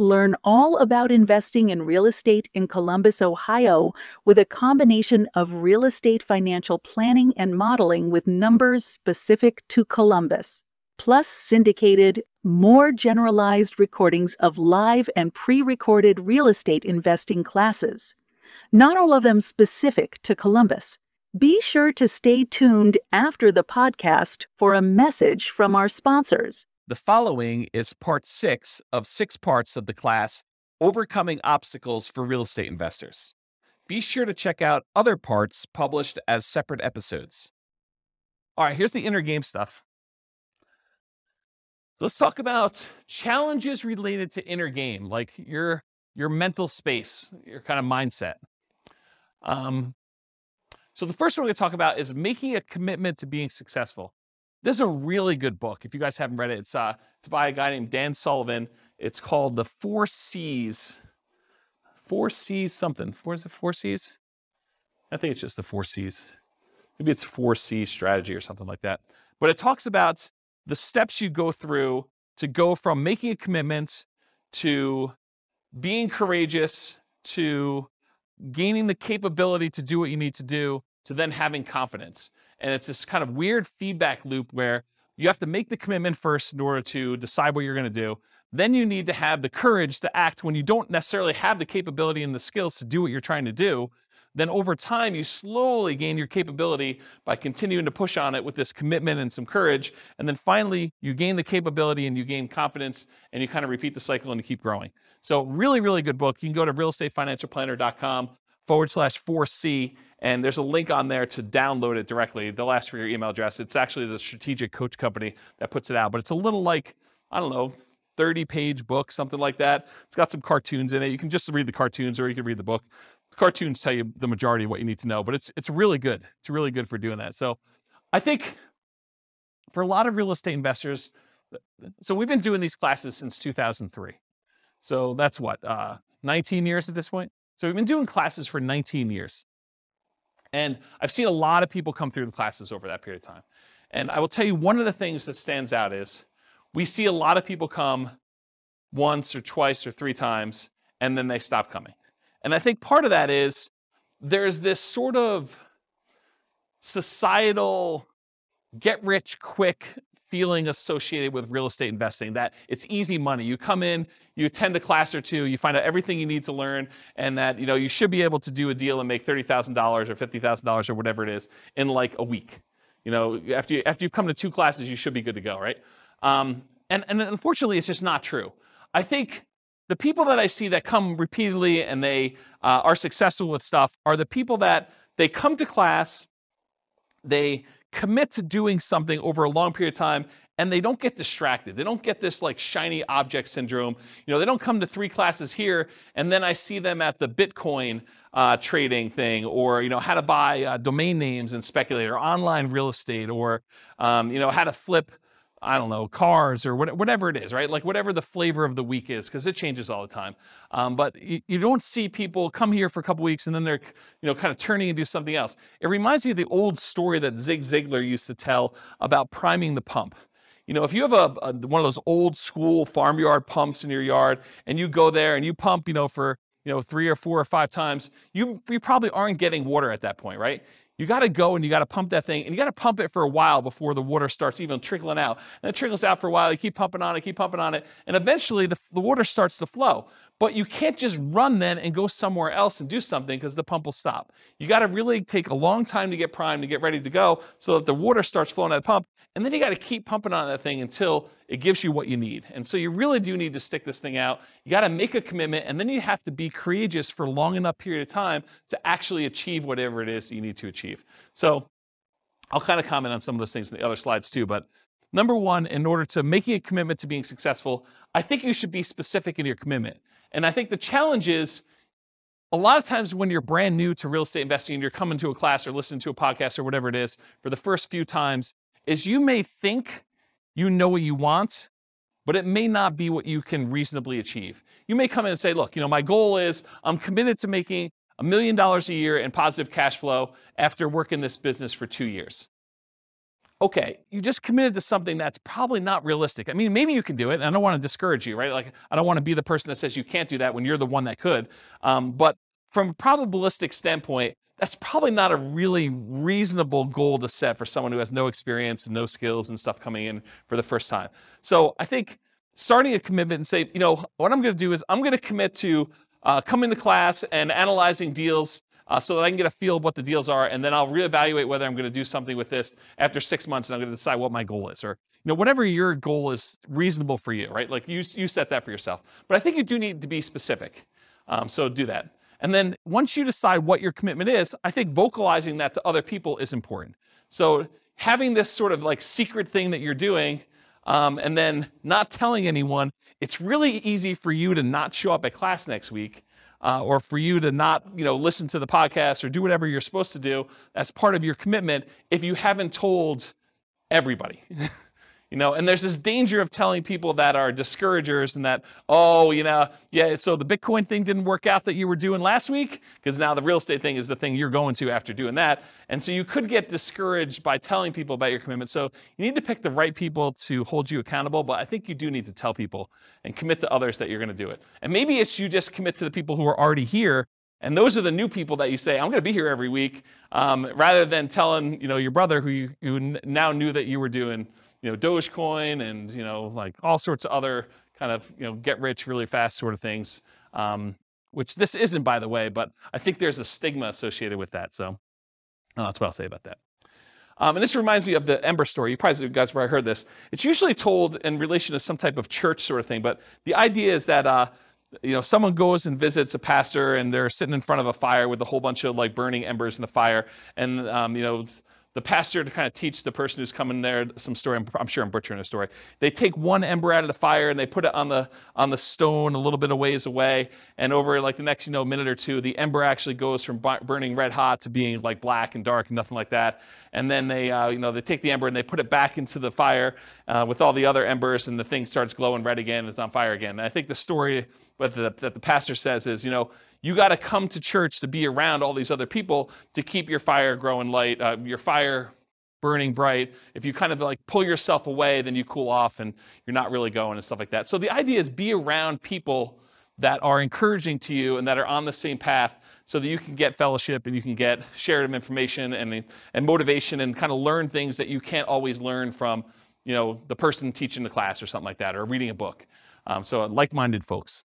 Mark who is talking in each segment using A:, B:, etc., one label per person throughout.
A: Learn all about investing in real estate in Columbus, Ohio, with a combination of real estate financial planning and modeling with numbers specific to Columbus, plus syndicated, more generalized recordings of live and pre recorded real estate investing classes. Not all of them specific to Columbus. Be sure to stay tuned after the podcast for a message from our sponsors.
B: The following is part six of six parts of the class Overcoming Obstacles for Real Estate Investors. Be sure to check out other parts published as separate episodes. All right, here's the inner game stuff. Let's talk about challenges related to inner game, like your your mental space, your kind of mindset. Um, so the first one we're going to talk about is making a commitment to being successful. This is a really good book. If you guys haven't read it, it's uh, it's by a guy named Dan Sullivan. It's called The Four C's. Four C's something. Four is it four C's? I think it's just the four C's. Maybe it's four C strategy or something like that. But it talks about the steps you go through to go from making a commitment to being courageous to gaining the capability to do what you need to do to then having confidence. And it's this kind of weird feedback loop where you have to make the commitment first in order to decide what you're going to do. Then you need to have the courage to act when you don't necessarily have the capability and the skills to do what you're trying to do. Then over time, you slowly gain your capability by continuing to push on it with this commitment and some courage. And then finally, you gain the capability and you gain confidence and you kind of repeat the cycle and you keep growing. So, really, really good book. You can go to realestatefinancialplanner.com forward slash 4C and there's a link on there to download it directly. They'll ask for your email address. It's actually the strategic coach company that puts it out, but it's a little like, I don't know, 30 page book, something like that. It's got some cartoons in it. You can just read the cartoons or you can read the book. The cartoons tell you the majority of what you need to know, but it's it's really good. It's really good for doing that. So I think for a lot of real estate investors, so we've been doing these classes since 2003. So that's what, uh, 19 years at this point? So we've been doing classes for 19 years. And I've seen a lot of people come through the classes over that period of time. And I will tell you one of the things that stands out is we see a lot of people come once or twice or three times and then they stop coming. And I think part of that is there's this sort of societal get rich quick feeling associated with real estate investing that it's easy money. You come in, you attend a class or two, you find out everything you need to learn, and that you know you should be able to do a deal and make thirty thousand dollars or fifty thousand dollars or whatever it is in like a week. You know, after you after you've come to two classes, you should be good to go, right? Um, and and unfortunately, it's just not true. I think the people that I see that come repeatedly and they uh, are successful with stuff are the people that they come to class, they commit to doing something over a long period of time and they don't get distracted. They don't get this like shiny object syndrome. You know, they don't come to three classes here and then I see them at the Bitcoin uh, trading thing or, you know, how to buy uh, domain names and speculate or online real estate or, um, you know, how to flip I don't know, cars or whatever it is, right? Like whatever the flavor of the week is, because it changes all the time. Um, but you, you, don't see people come here for a couple weeks and then they're, you know, kind of turning and do something else. It reminds me of the old story that Zig Ziglar used to tell about priming the pump. You know, if you have a, a one of those old school farmyard pumps in your yard and you go there and you pump, you know, for you know three or four or five times, you you probably aren't getting water at that point, right? You got to go and you got to pump that thing, and you got to pump it for a while before the water starts even trickling out. And it trickles out for a while. You keep pumping on it, keep pumping on it, and eventually the, the water starts to flow. But you can't just run then and go somewhere else and do something because the pump will stop. You got to really take a long time to get primed to get ready to go so that the water starts flowing out of the pump. And then you got to keep pumping on that thing until it gives you what you need. And so you really do need to stick this thing out. You got to make a commitment, and then you have to be courageous for a long enough period of time to actually achieve whatever it is you need to achieve. So I'll kind of comment on some of those things in the other slides too. But number one, in order to making a commitment to being successful, I think you should be specific in your commitment. And I think the challenge is a lot of times when you're brand new to real estate investing and you're coming to a class or listening to a podcast or whatever it is for the first few times, is you may think you know what you want, but it may not be what you can reasonably achieve. You may come in and say, look, you know, my goal is I'm committed to making a million dollars a year in positive cash flow after working this business for two years. Okay, you just committed to something that's probably not realistic. I mean, maybe you can do it. I don't want to discourage you, right? Like, I don't want to be the person that says you can't do that when you're the one that could. Um, but from a probabilistic standpoint, that's probably not a really reasonable goal to set for someone who has no experience and no skills and stuff coming in for the first time. So I think starting a commitment and say, you know, what I'm going to do is I'm going to commit to uh, coming to class and analyzing deals uh, so that I can get a feel of what the deals are, and then I'll reevaluate whether I'm going to do something with this after six months, and I'm going to decide what my goal is, or you know, whatever your goal is reasonable for you, right? Like you you set that for yourself. But I think you do need to be specific. Um, so do that. And then once you decide what your commitment is, I think vocalizing that to other people is important. So having this sort of like secret thing that you're doing um, and then not telling anyone, it's really easy for you to not show up at class next week uh, or for you to not you know listen to the podcast or do whatever you're supposed to do as part of your commitment if you haven't told everybody You know, and there's this danger of telling people that are discouragers and that, oh, you know, yeah, so the Bitcoin thing didn't work out that you were doing last week, because now the real estate thing is the thing you're going to after doing that. And so you could get discouraged by telling people about your commitment. So you need to pick the right people to hold you accountable, but I think you do need to tell people and commit to others that you're going to do it. And maybe it's you just commit to the people who are already here and those are the new people that you say, I'm going to be here every week, um, rather than telling you know your brother who you, who now knew that you were doing you know, Dogecoin and, you know, like all sorts of other kind of, you know, get rich really fast sort of things. Um, which this isn't, by the way, but I think there's a stigma associated with that. So oh, that's what I'll say about that. Um, and this reminds me of the Ember story. You probably you guys probably heard this. It's usually told in relation to some type of church sort of thing, but the idea is that uh, you know someone goes and visits a pastor, and they're sitting in front of a fire with a whole bunch of like burning embers in the fire, and um, you know the pastor to kind of teach the person who's coming there some story. I'm, I'm, sure I'm butchering a story. They take one ember out of the fire and they put it on the on the stone a little bit of ways away, and over like the next you know minute or two, the ember actually goes from burning red hot to being like black and dark and nothing like that. And then they uh, you know they take the ember and they put it back into the fire uh, with all the other embers, and the thing starts glowing red again and it's on fire again. And I think the story that the, that the pastor says is you know you got to come to church to be around all these other people to keep your fire growing light, uh, your fire burning bright. If you kind of like pull yourself away, then you cool off and you're not really going and stuff like that. So the idea is be around people that are encouraging to you and that are on the same path so that you can get fellowship and you can get shared information and, and motivation and kind of learn things that you can't always learn from you know the person teaching the class or something like that or reading a book um, so like-minded folks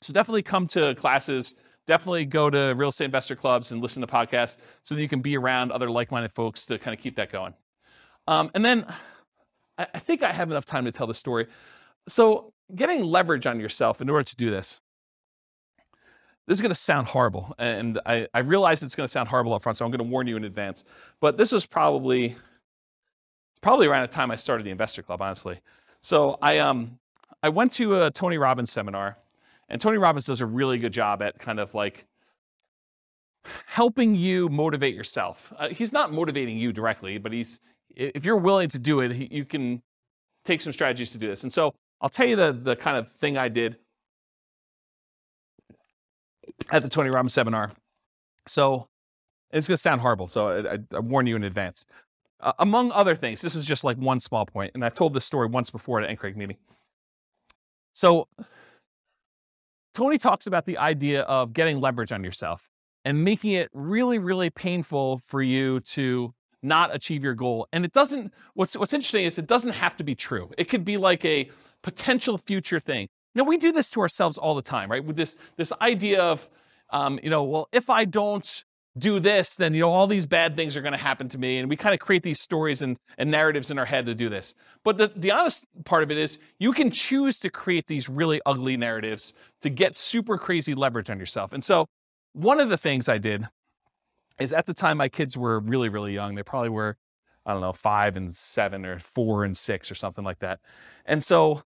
B: so definitely come to classes. Definitely go to real estate investor clubs and listen to podcasts so that you can be around other like-minded folks to kind of keep that going. Um, and then I, I think I have enough time to tell the story. So getting leverage on yourself in order to do this. This is going to sound horrible, and I, I realize it's going to sound horrible up front, so I'm going to warn you in advance. But this was probably probably around the time I started the investor club, honestly. So I um I went to a Tony Robbins seminar and Tony Robbins does a really good job at kind of like helping you motivate yourself. Uh, he's not motivating you directly, but he's if you're willing to do it, he, you can take some strategies to do this. And so I'll tell you the the kind of thing I did at the Tony Robbins seminar. So it's going to sound horrible, so I, I, I warn you in advance. Uh, among other things, this is just like one small point, and I've told this story once before at an NCRAIG meeting. So Tony talks about the idea of getting leverage on yourself and making it really, really painful for you to not achieve your goal. And it doesn't, what's, what's interesting is it doesn't have to be true. It could be like a potential future thing. Know, we do this to ourselves all the time, right? With this, this idea of, um, you know, well, if I don't do this, then you know all these bad things are going to happen to me, and we kind of create these stories and, and narratives in our head to do this. But the, the honest part of it is you can choose to create these really ugly narratives to get super crazy leverage on yourself. And so one of the things I did is at the time my kids were really, really young. They probably were, I don't know, five and seven or four and six or something like that. And so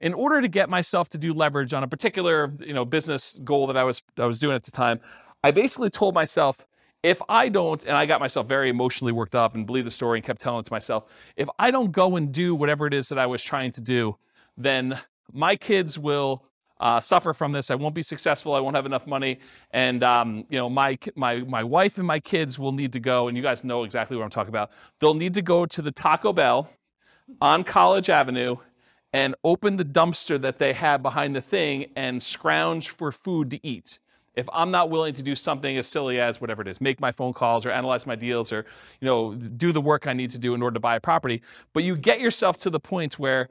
B: in order to get myself to do leverage on a particular, you know, business goal that I was I was doing at the time, I basically told myself, if I don't, and I got myself very emotionally worked up and believed the story and kept telling it to myself, if I don't go and do whatever it is that I was trying to do, then my kids will uh, suffer from this. I won't be successful. I won't have enough money, and um, you know, my my my wife and my kids will need to go. And you guys know exactly what I'm talking about. They'll need to go to the Taco Bell on College Avenue and open the dumpster that they have behind the thing and scrounge for food to eat. If I'm not willing to do something as silly as whatever it is, make my phone calls or analyze my deals or you know do the work I need to do in order to buy a property, but you get yourself to the point where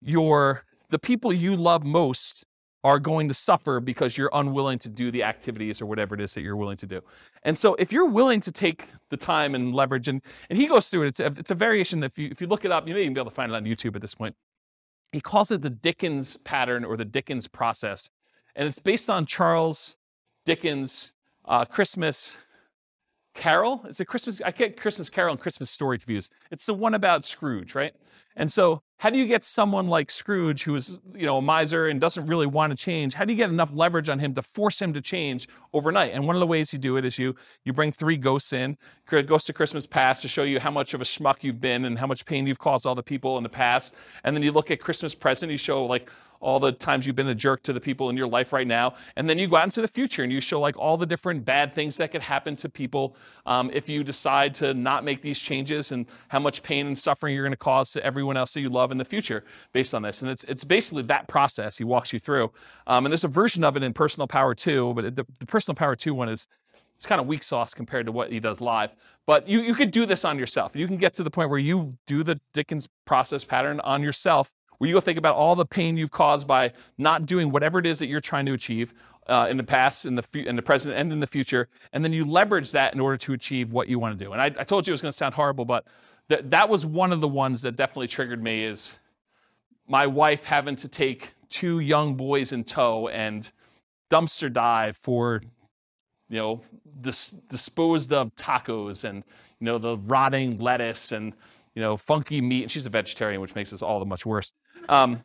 B: your the people you love most are going to suffer because you're unwilling to do the activities or whatever it is that you're willing to do. And so if you're willing to take the time and leverage, and, and he goes through it, it's a, it's a variation. If you, if you look it up, you may even be able to find it on YouTube at this point. He calls it the Dickens pattern or the Dickens process. And it's based on Charles Dickens' uh, Christmas Carol. Is it Christmas? I get Christmas Carol and Christmas Story confused. It's the one about Scrooge, right? And so, how do you get someone like Scrooge, who is, you know, a miser and doesn't really want to change? How do you get enough leverage on him to force him to change overnight? And one of the ways you do it is you you bring three ghosts in, ghosts of Christmas past, to show you how much of a schmuck you've been and how much pain you've caused all the people in the past. And then you look at Christmas present, you show like all the times you've been a jerk to the people in your life right now. And then you go out into the future and you show like all the different bad things that could happen to people um, if you decide to not make these changes and how much pain and suffering you're going to cause to everyone else that you love in the future based on this. And it's, it's basically that process he walks you through. Um, and there's a version of it in Personal Power 2, but the, the Personal Power 2 one is it's kind of weak sauce compared to what he does live. But you, you could do this on yourself. You can get to the point where you do the Dickens process pattern on yourself where you go think about all the pain you've caused by not doing whatever it is that you're trying to achieve uh, in the past, in the, in the present, and in the future, and then you leverage that in order to achieve what you want to do. And I, I told you it was going to sound horrible, but th- that was one of the ones that definitely triggered me is my wife having to take two young boys in tow and dumpster dive for you know dis- disposed of tacos and you know the rotting lettuce and you know funky meat. And she's a vegetarian which makes this all the much worse. Um,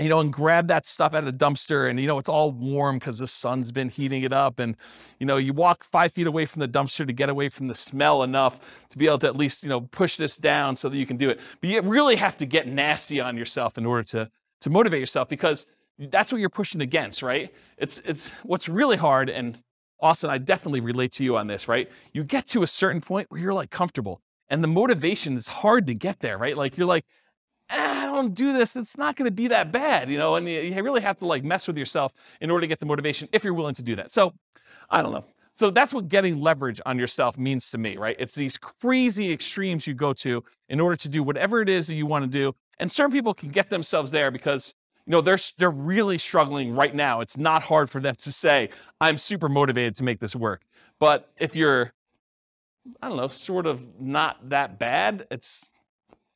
B: you know, and grab that stuff out of the dumpster. And, you know, it's all warm because the sun's been heating it up. And, you know, you walk five feet away from the dumpster to get away from the smell enough to be able to at least, you know, push this down so that you can do it. But you really have to get nasty on yourself in order to, to motivate yourself because that's what you're pushing against, right? It's, it's what's really hard. And Austin, I definitely relate to you on this, right? You get to a certain point where you're like comfortable and the motivation is hard to get there, right? Like you're like, Ah, I don't do this, it's not going to be that bad, you know. And you really have to like mess with yourself in order to get the motivation if you're willing to do that. So, I don't know. So that's what getting leverage on yourself means to me, right? It's these crazy extremes you go to in order to do whatever it is that you want to do. And certain people can get themselves there because you know they're they're really struggling right now. It's not hard for them to say, "I'm super motivated to make this work." But if you're I don't know, sort of not that bad, it's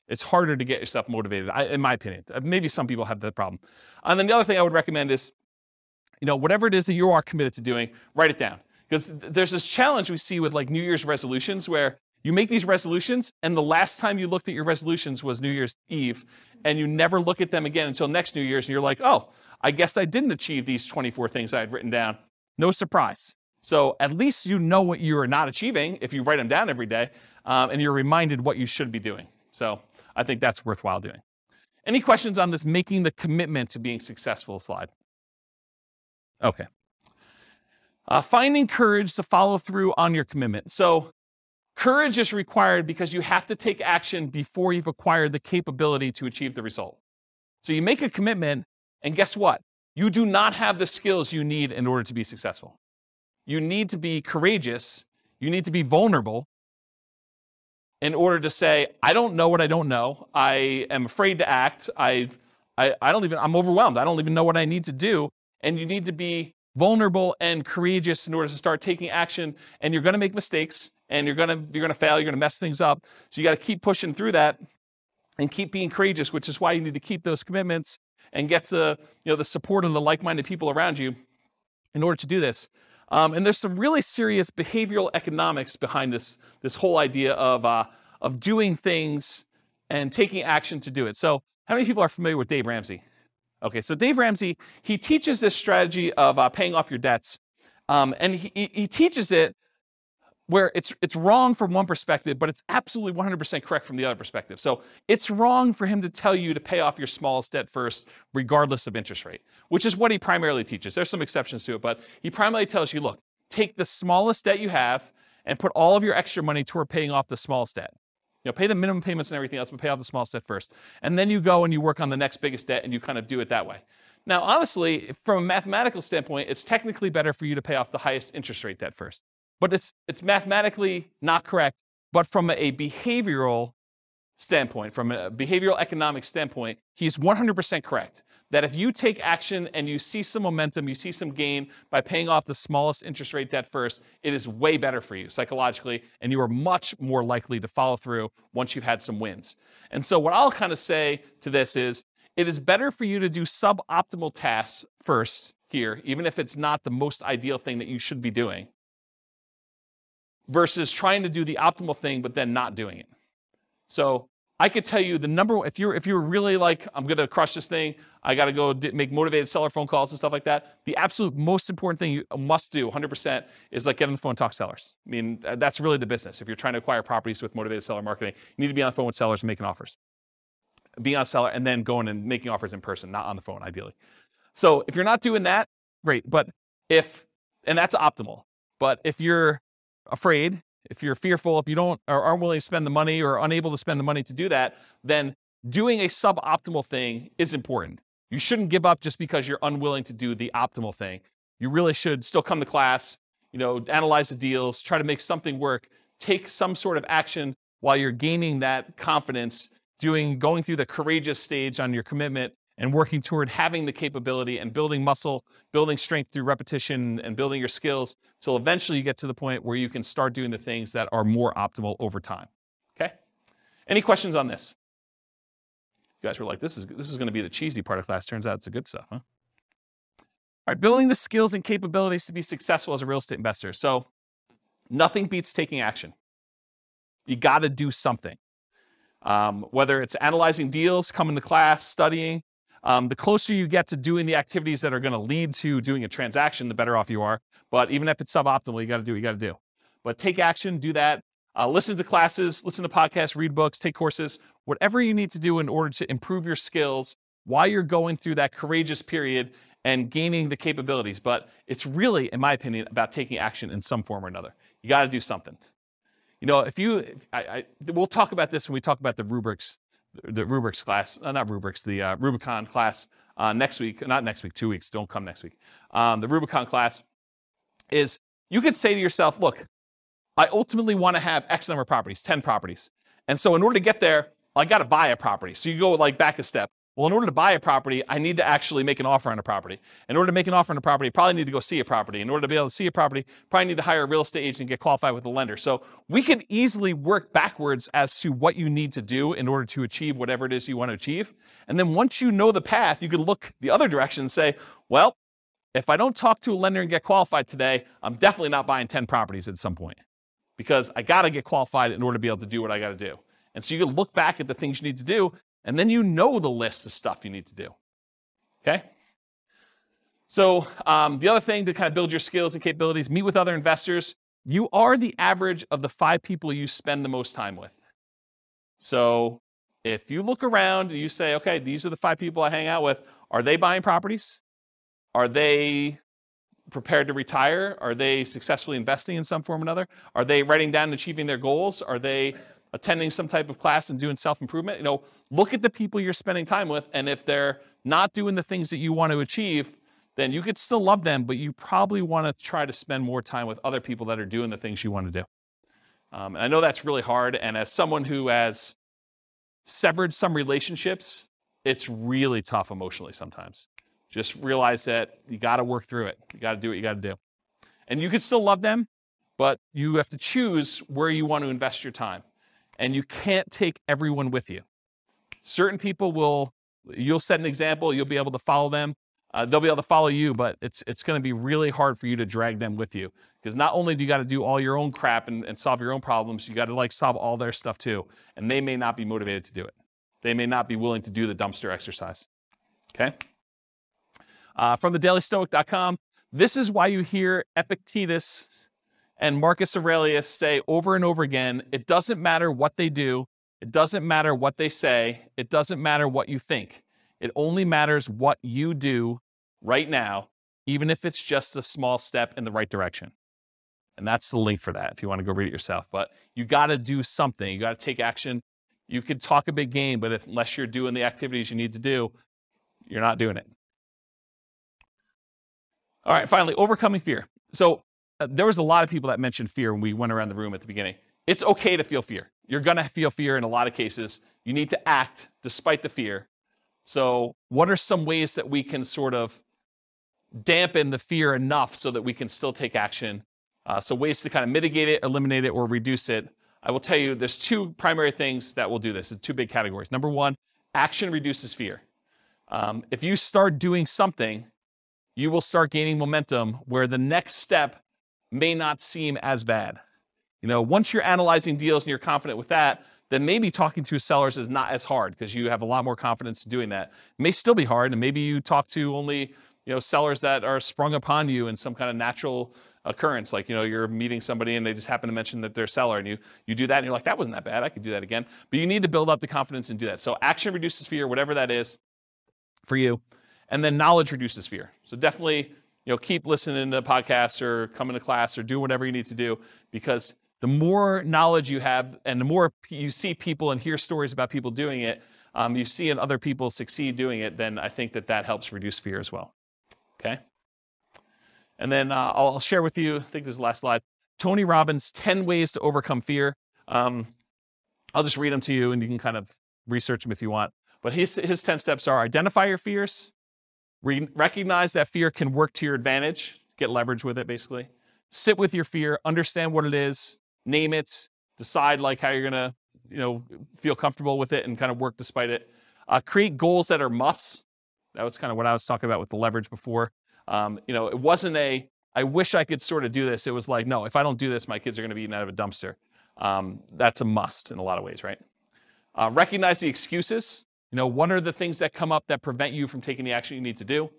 B: it's harder to get yourself motivated, I, in my opinion. Uh, maybe some people have that problem. And then the other thing I would recommend is, you know, whatever it is that you are committed to doing, write it down. Because there's this challenge we see with like New Year's resolutions where you make these resolutions, and the last time you looked at your resolutions was New Year's Eve, and you never look at them again until next New Year's, and you're like, oh, I guess I didn't achieve these 24 things I had written down. No surprise. So at least you know what you are not achieving if you write them down every day, um, and you're reminded what you should be doing. So I think that's worthwhile doing. Any questions on this making the commitment to being successful slide? Okay. Uh, finding courage to follow through on your commitment. So, courage is required because you have to take action before you've acquired the capability to achieve the result. So, you make a commitment, and guess what? You do not have the skills you need in order to be successful. You need to be courageous, you need to be vulnerable, in order to say, I don't know what I don't know. I am afraid to act. I, I, I don't even, I'm overwhelmed. I don't even know what I need to do. And you need to be vulnerable and courageous in order to start taking action. And you're going to make mistakes and you're going to, you're going to fail. You're going to mess things up. So you got to keep pushing through that and keep being courageous, which is why you need to keep those commitments and get to, you know, the support of the like-minded people around you in order to do this. Um, and there's some really serious behavioral economics behind this, this whole idea of, uh, of doing things and taking action to do it. So, how many people are familiar with Dave Ramsey? Okay, so Dave Ramsey, he teaches this strategy of uh, paying off your debts. Um, and he, he teaches it where it's it's wrong from one perspective, but it's absolutely 100% correct from the other perspective. So it's wrong for him to tell you to pay off your smallest debt first, regardless of interest rate, which is what he primarily teaches. There's some exceptions to it, but he primarily tells you, look, take the smallest debt you have and put all of your extra money toward paying off the smallest debt. You know, pay the minimum payments and everything else, but pay off the smallest debt first. And then you go and you work on the next biggest debt and you kind of do it that way. Now, honestly, from a mathematical standpoint, it's technically better for you to pay off the highest interest rate debt first. But it's it's mathematically not correct. But from a behavioral standpoint, from a behavioral economic standpoint, he's 100% correct that if you take action and you see some momentum, you see some gain by paying off the smallest interest rate debt first, it is way better for you psychologically, and you are much more likely to follow through once you've had some wins. And so, what I'll kind of say to this is it is better for you to do suboptimal tasks first here, even if it's not the most ideal thing that you should be doing, versus trying to do the optimal thing but then not doing it. So I could tell you the number one if you're if you're really like I'm to crush this thing, I got to go make motivated seller phone calls and stuff like that. The absolute most important thing you must do 100% is like get on the phone and talk sellers. I mean, that's really the business. If you're trying to acquire properties with motivated seller marketing, you need to be on the phone with sellers and making offers. Be on seller and then going and making offers in person, not on the phone ideally. So, if you're not doing that, great, but if and that's optimal. But if you're afraid, if you're fearful, if you don't or aren't willing to spend the money or unable to spend the money to do that, then doing a suboptimal thing is important. You shouldn't give up just because you're unwilling to do the optimal thing. You really should still come to class, you know, analyze the deals, try to make something work, take some sort of action while you're gaining that confidence, doing going through the courageous stage on your commitment and working toward having the capability and building muscle, building strength through repetition and building your skills till eventually you get to the point where you can start doing the things that are more optimal over time. Okay? Any questions on this? You guys were like, this is this is going to be the cheesy part of class. Turns out it's the good stuff, huh? All right, building the skills and capabilities to be successful as a real estate investor. So nothing beats taking action. You got to do something. Um, whether it's analyzing deals, coming to class, studying, um, the closer you get to doing the activities that are going to lead to doing a transaction, the better off you are. But even if it's suboptimal, you got to do what you got to do. But take action, do that. Uh, listen to classes, listen to podcasts, read books, take courses, whatever you need to do in order to improve your skills while you're going through that courageous period and gaining the capabilities. But it's really, in my opinion, about taking action in some form or another. You got to do something. You know, if you, if I, I, we'll talk about this when we talk about the rubrics the rubrics class, uh, not rubrics, the uh, Rubicon class uh, next week, not next week, two weeks, don't come next week. Um, the Rubicon class is you could say to yourself, look, I ultimately want to have X number of properties, 10 properties. And so in order to get there, I got to buy a property. So you go like back a step. Well, in order to buy a property, I need to actually make an offer on a property. In order to make an offer on a property, I probably need to go see a property. In order to be able to see a property, probably need to hire a real estate agent and get qualified with a lender. So we can easily work backwards as to what you need to do in order to achieve whatever it is you want to achieve. And then once you know the path, you can look the other direction and say, well, if I don't talk to a lender and get qualified today, I'm definitely not buying 10 properties at some point because I got to get qualified in order to be able to do what I got to do. And so you can look back at the things you need to do and then you know the list of stuff you need to do. Okay? So, um, the other thing to kind of build your skills and capabilities, meet with other investors. You are the average of the five people you spend the most time with. So, if you look around and you say, okay, these are the five people I hang out with, are they buying properties? Are they prepared to retire? Are they successfully investing in some form or another? Are they writing down and achieving their goals? Are they attending some type of class and doing self improvement, you know, look at the people you're spending time with. And if they're not doing the things that you want to achieve, then you could still love them, but you probably want to try to spend more time with other people that are doing the things you want to do. Um, I know that's really hard. And as someone who has severed some relationships, it's really tough emotionally sometimes. Just realize that you got to work through it. You got to do what you got to do. And you can still love them, but you have to choose where you want to invest your time and you can't take everyone with you. Certain people will, you'll set an example, you'll be able to follow them. Uh, they'll be able to follow you, but it's it's going to be really hard for you to drag them with you because not only do you got to do all your own crap and, and solve your own problems, you got to like solve all their stuff too, and they may not be motivated to do it. They may not be willing to do the dumpster exercise. Okay. Uh, from thedailystoic.com, this is why you hear Epictetus and Marcus Aurelius say over and over again it doesn't matter what they do, it doesn't matter what they say, it doesn't matter what you think. It only matters what you do right now, even if it's just a small step in the right direction. And that's the link for that if you want to go read it yourself. But you got to do something. You got to take action. You could talk a big game, but if, unless you're doing the activities you need to do, you're not doing it. All right, finally, overcoming fear. So uh, there was a lot of people that mentioned fear when we went around the room at the beginning. It's okay to feel fear. You're going to feel fear in a lot of cases. You need to act despite the fear. So, what are some ways that we can sort of dampen the fear enough so that we can still take action? Uh, so, ways to kind of mitigate it, eliminate it, or reduce it. I will tell you there's two primary things that will do this, two big categories. Number one, action reduces fear. Um, if you start doing something, you will start gaining momentum where the next step may not seem as bad. You know, once you're analyzing deals and you're confident with that, then maybe talking to sellers is not as hard because you have a lot more confidence in doing that. It may still be hard, and maybe you talk to only you know sellers that are sprung upon you in some kind of natural occurrence like you know you're meeting somebody and they just happen to mention that they're seller and you you do that and you're like that wasn't that bad i could do that again but you need to build up the confidence and do that so action reduces fear whatever that is for you and then knowledge reduces fear so definitely you know keep listening to podcasts or coming to class or do whatever you need to do because the more knowledge you have and the more you see people and hear stories about people doing it um, you see and other people succeed doing it then i think that that helps reduce fear as well okay and then uh, I'll share with you, I think this is the last slide, Tony Robbins' 10 ways to overcome fear. Um, I'll just read them to you and you can kind of research them if you want. But his, his 10 steps are identify your fears, re- recognize that fear can work to your advantage, get leverage with it basically. Sit with your fear, understand what it is, name it, decide like how you're going to, you know, feel comfortable with it and kind of work despite it. Uh, create goals that are musts. That was kind of what I was talking about with the leverage before. Um, you know, it wasn't a, I wish I could sort of do this. It was like, no, if I don't do this, my kids are going to be eaten out of a dumpster. Um, that's a must in a lot of ways, right? Uh, recognize the excuses. You know, what are the things that come up that prevent you from taking the action you need to do?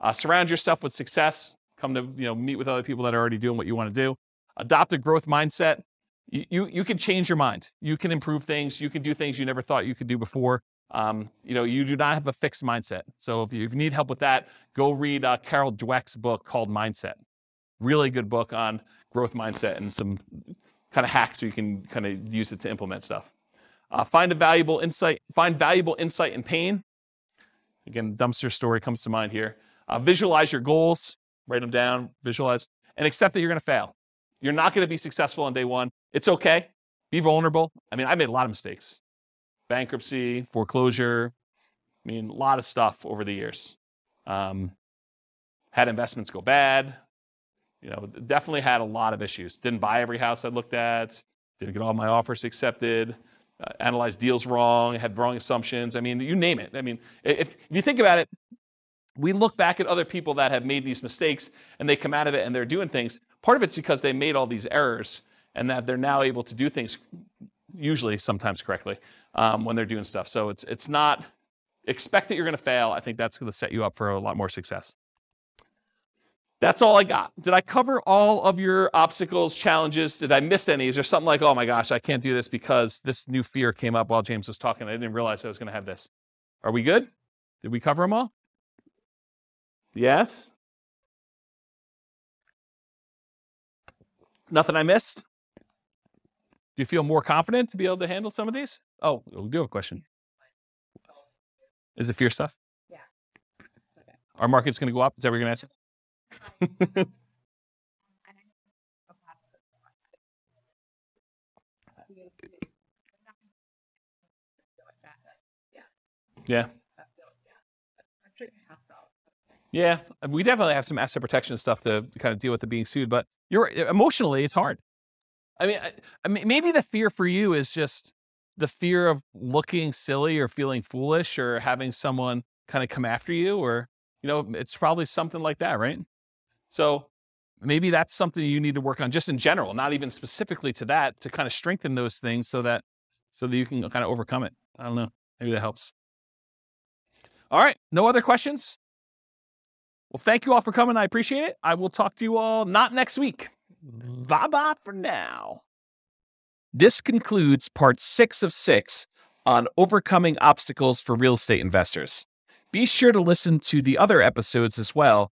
B: Uh, surround yourself with success. Come to, you know, meet with other people that are already doing what you want to do. Adopt a growth mindset. You, you, you can change your mind. You can improve things. You can do things you never thought you could do before. Um, you know, you do not have a fixed mindset. So if you, if you need help with that, go read uh, Carol Dweck's book called Mindset. Really good book on growth mindset and some kind of hacks so you can kind of use it to implement stuff. Uh, find a valuable insight. Find valuable insight in pain. Again, dumpster story comes to mind here. Uh, visualize your goals. Write them down. Visualize and accept that you're going to fail. You're not going to be successful on day one. It's okay. Be vulnerable. I mean, I made a lot of mistakes bankruptcy, foreclosure. I mean, a lot of stuff over the years. Um, had investments go bad. You know, definitely had a lot of issues. Didn't buy every house I looked at. Didn't get all my offers accepted. Uh, analyzed deals wrong. Had wrong assumptions. I mean, you name it. I mean, if, if you think about it, we look back at other people that have made these mistakes and they come out of it and they're doing things. Part of it's because they made all these errors and that they're now able to do things usually sometimes correctly um, when they're doing stuff. So it's it's not expect that you're going to fail. I think that's going to set you up for a lot more success. That's all I got. Did I cover all of your obstacles, challenges? Did I miss any? Is there something like, oh my gosh, I can't do this because this new fear came up while James was talking? I didn't realize I was going to have this. Are we good? Did we cover them all? Yes? Nothing I missed? Do you feel more confident to be able to handle some of these? Oh, we'll do a question. Is it fear stuff?
C: Yeah.
B: Okay. Our market's going to go up. Is that what you're going to answer? Yeah. Yeah, we definitely have some asset protection stuff to kind of deal with the being sued, but you're emotionally, it's hard. I mean, I, I mean, maybe the fear for you is just the fear of looking silly or feeling foolish or having someone kind of come after you, or you know, it's probably something like that, right? So maybe that's something you need to work on just in general, not even specifically to that, to kind of strengthen those things so that so that you can kind of overcome it. I don't know. Maybe that helps. All right. No other questions? Well, thank you all for coming. I appreciate it. I will talk to you all not next week. Bye bye for now. This concludes part six of six on overcoming obstacles for real estate investors. Be sure to listen to the other episodes as well